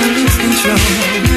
很久